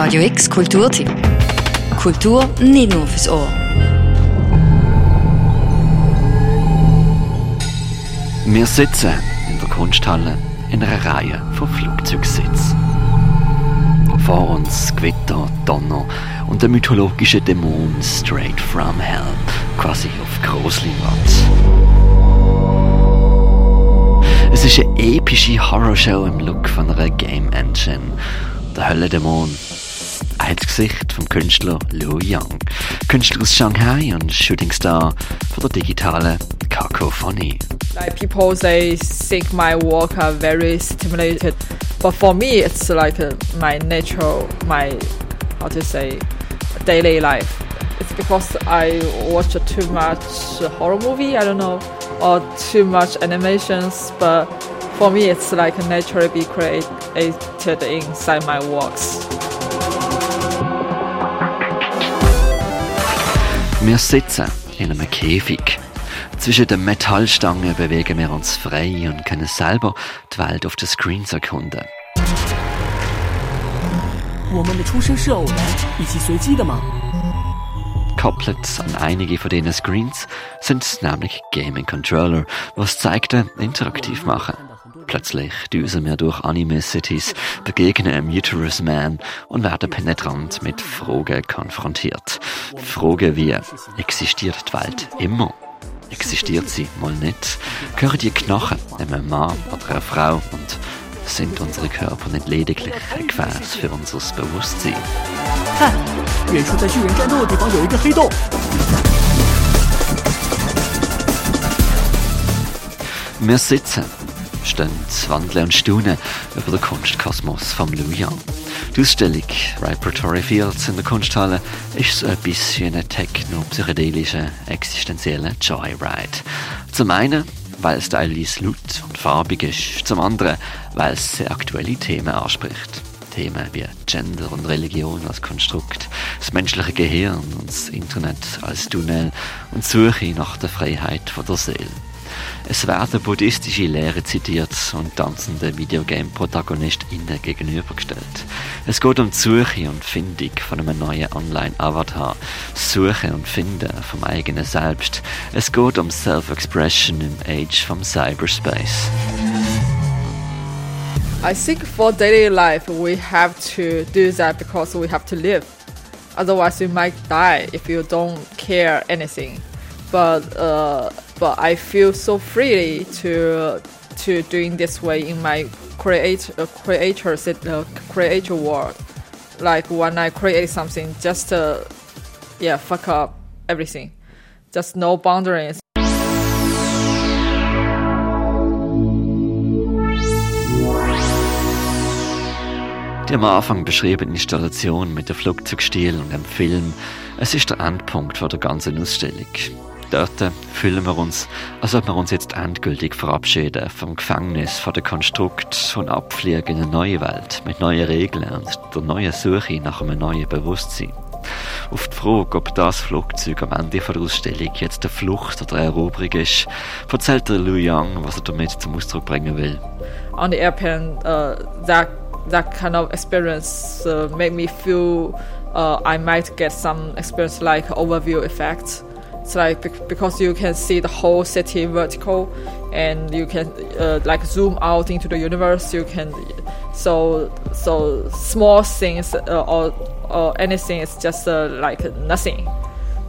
Radio X Kulturtipp. Kultur nicht nur fürs Ohr. Wir sitzen in der Kunsthalle in einer Reihe von Flugzeugsitzen. Vor uns Gewitter, Donner und der mythologische Dämon straight from hell, quasi auf Grossleinwand. Es ist eine epische Horrorshow im Look von einer Game Engine. Der Höllendämon das Gesicht vom Künstler Liu Yang, Künstler aus Shanghai und Shootingstar von der digitalen Cacophony. Like people they think my work are very stimulated, but for me it's like uh, my natural, my how to say, daily life. It's because I watch too much horror movie. I don't know, or too much animations. But for me, it's like naturally be created inside my works. Wir sitzen in einem Käfig. Zwischen den Metallstangen bewegen wir uns frei und können selber die Welt auf den Screens erkunden. Koppelt an einige von diesen Screens sind nämlich Gaming Controller, was zeigt interaktiv machen. Plötzlich düsen wir durch Anime Cities, begegnen einem Uterus Man und werden penetrant mit Fragen konfrontiert. Fragen wie, existiert die Welt immer? Existiert sie mal nicht? Gehören die Knochen einem Mann oder einer Frau und sind unsere Körper nicht lediglich ein Gefäß für unser Bewusstsein? Wir sitzen stehen, wandeln und staunen über den Kunstkosmos vom Liu Yang. Die Ausstellung Repertory Fields in der Kunsthalle ist so ein bisschen eine techno-psychedelische, existenzielle Joyride. Zum einen, weil es teilweise laut und farbig ist, zum anderen, weil es sehr aktuelle Themen anspricht. Themen wie Gender und Religion als Konstrukt, das menschliche Gehirn und das Internet als Tunnel und die Suche nach der Freiheit von der Seele. Es werden buddhistische Lehren zitiert und tanzende Videogame-ProtagonistInnen gegenübergestellt. Es geht um die Suche und Findung von einem neuen Online-Avatar, Suche und Finden vom eigenen Selbst. Es geht um Self-Expression im Age vom Cyberspace. I think for daily life we have to do that because we have to live. Otherwise, you might die if you don't care anything. But uh, but I feel so freely to to doing this way in my create uh, creator uh, creator world. Like when I create something, just uh, yeah, fuck up everything. Just no boundaries. Die am Anfang beschriebene Installation mit dem Flugzeugstil und dem Film, es ist der Endpunkt der ganzen Ausstellung. Dort fühlen wir uns, als ob wir uns jetzt endgültig verabschieden vom Gefängnis, von dem Konstrukt und abfliegen in eine neue Welt mit neuen Regeln und der neuen Suche nach einem neuen Bewusstsein. Auf die Frage, ob das Flugzeug am Ende der Ausstellung jetzt eine Flucht oder eine Eroberung ist, erzählt der Liu Yang, was er damit zum Ausdruck bringen will. on the airplane, uh, that that kind of experience uh, made me feel uh, I might get some experience like overview effect. It's like because you can see the whole city vertical, and you can uh, like zoom out into the universe. You can so so small things uh, or or anything is just uh, like nothing.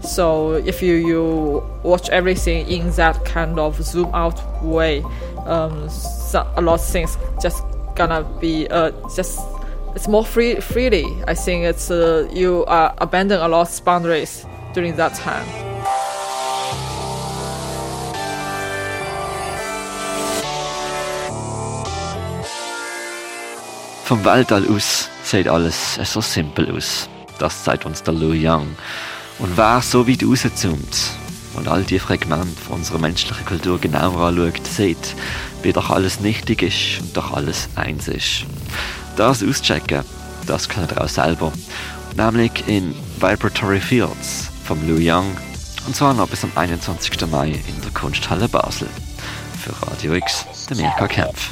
So if you, you watch everything in that kind of zoom out way, um, so, a lot of things just gonna be uh, just it's more free freely. I think it's uh, you abandon a lot of boundaries during that time. Vom Weltall aus sieht alles so simpel aus. Das zeigt uns der Liu Yang. Und wer so weit rauszoomt und all die Fragmente von unserer menschlichen Kultur genauer anschaut, sieht, wie doch alles nichtig ist und doch alles eins ist. Das auschecken, das könnt ihr auch selber. Nämlich in Vibratory Fields vom Liu Yang. Und zwar noch bis am 21. Mai in der Kunsthalle Basel. Für Radio X, der Mirka Kempf.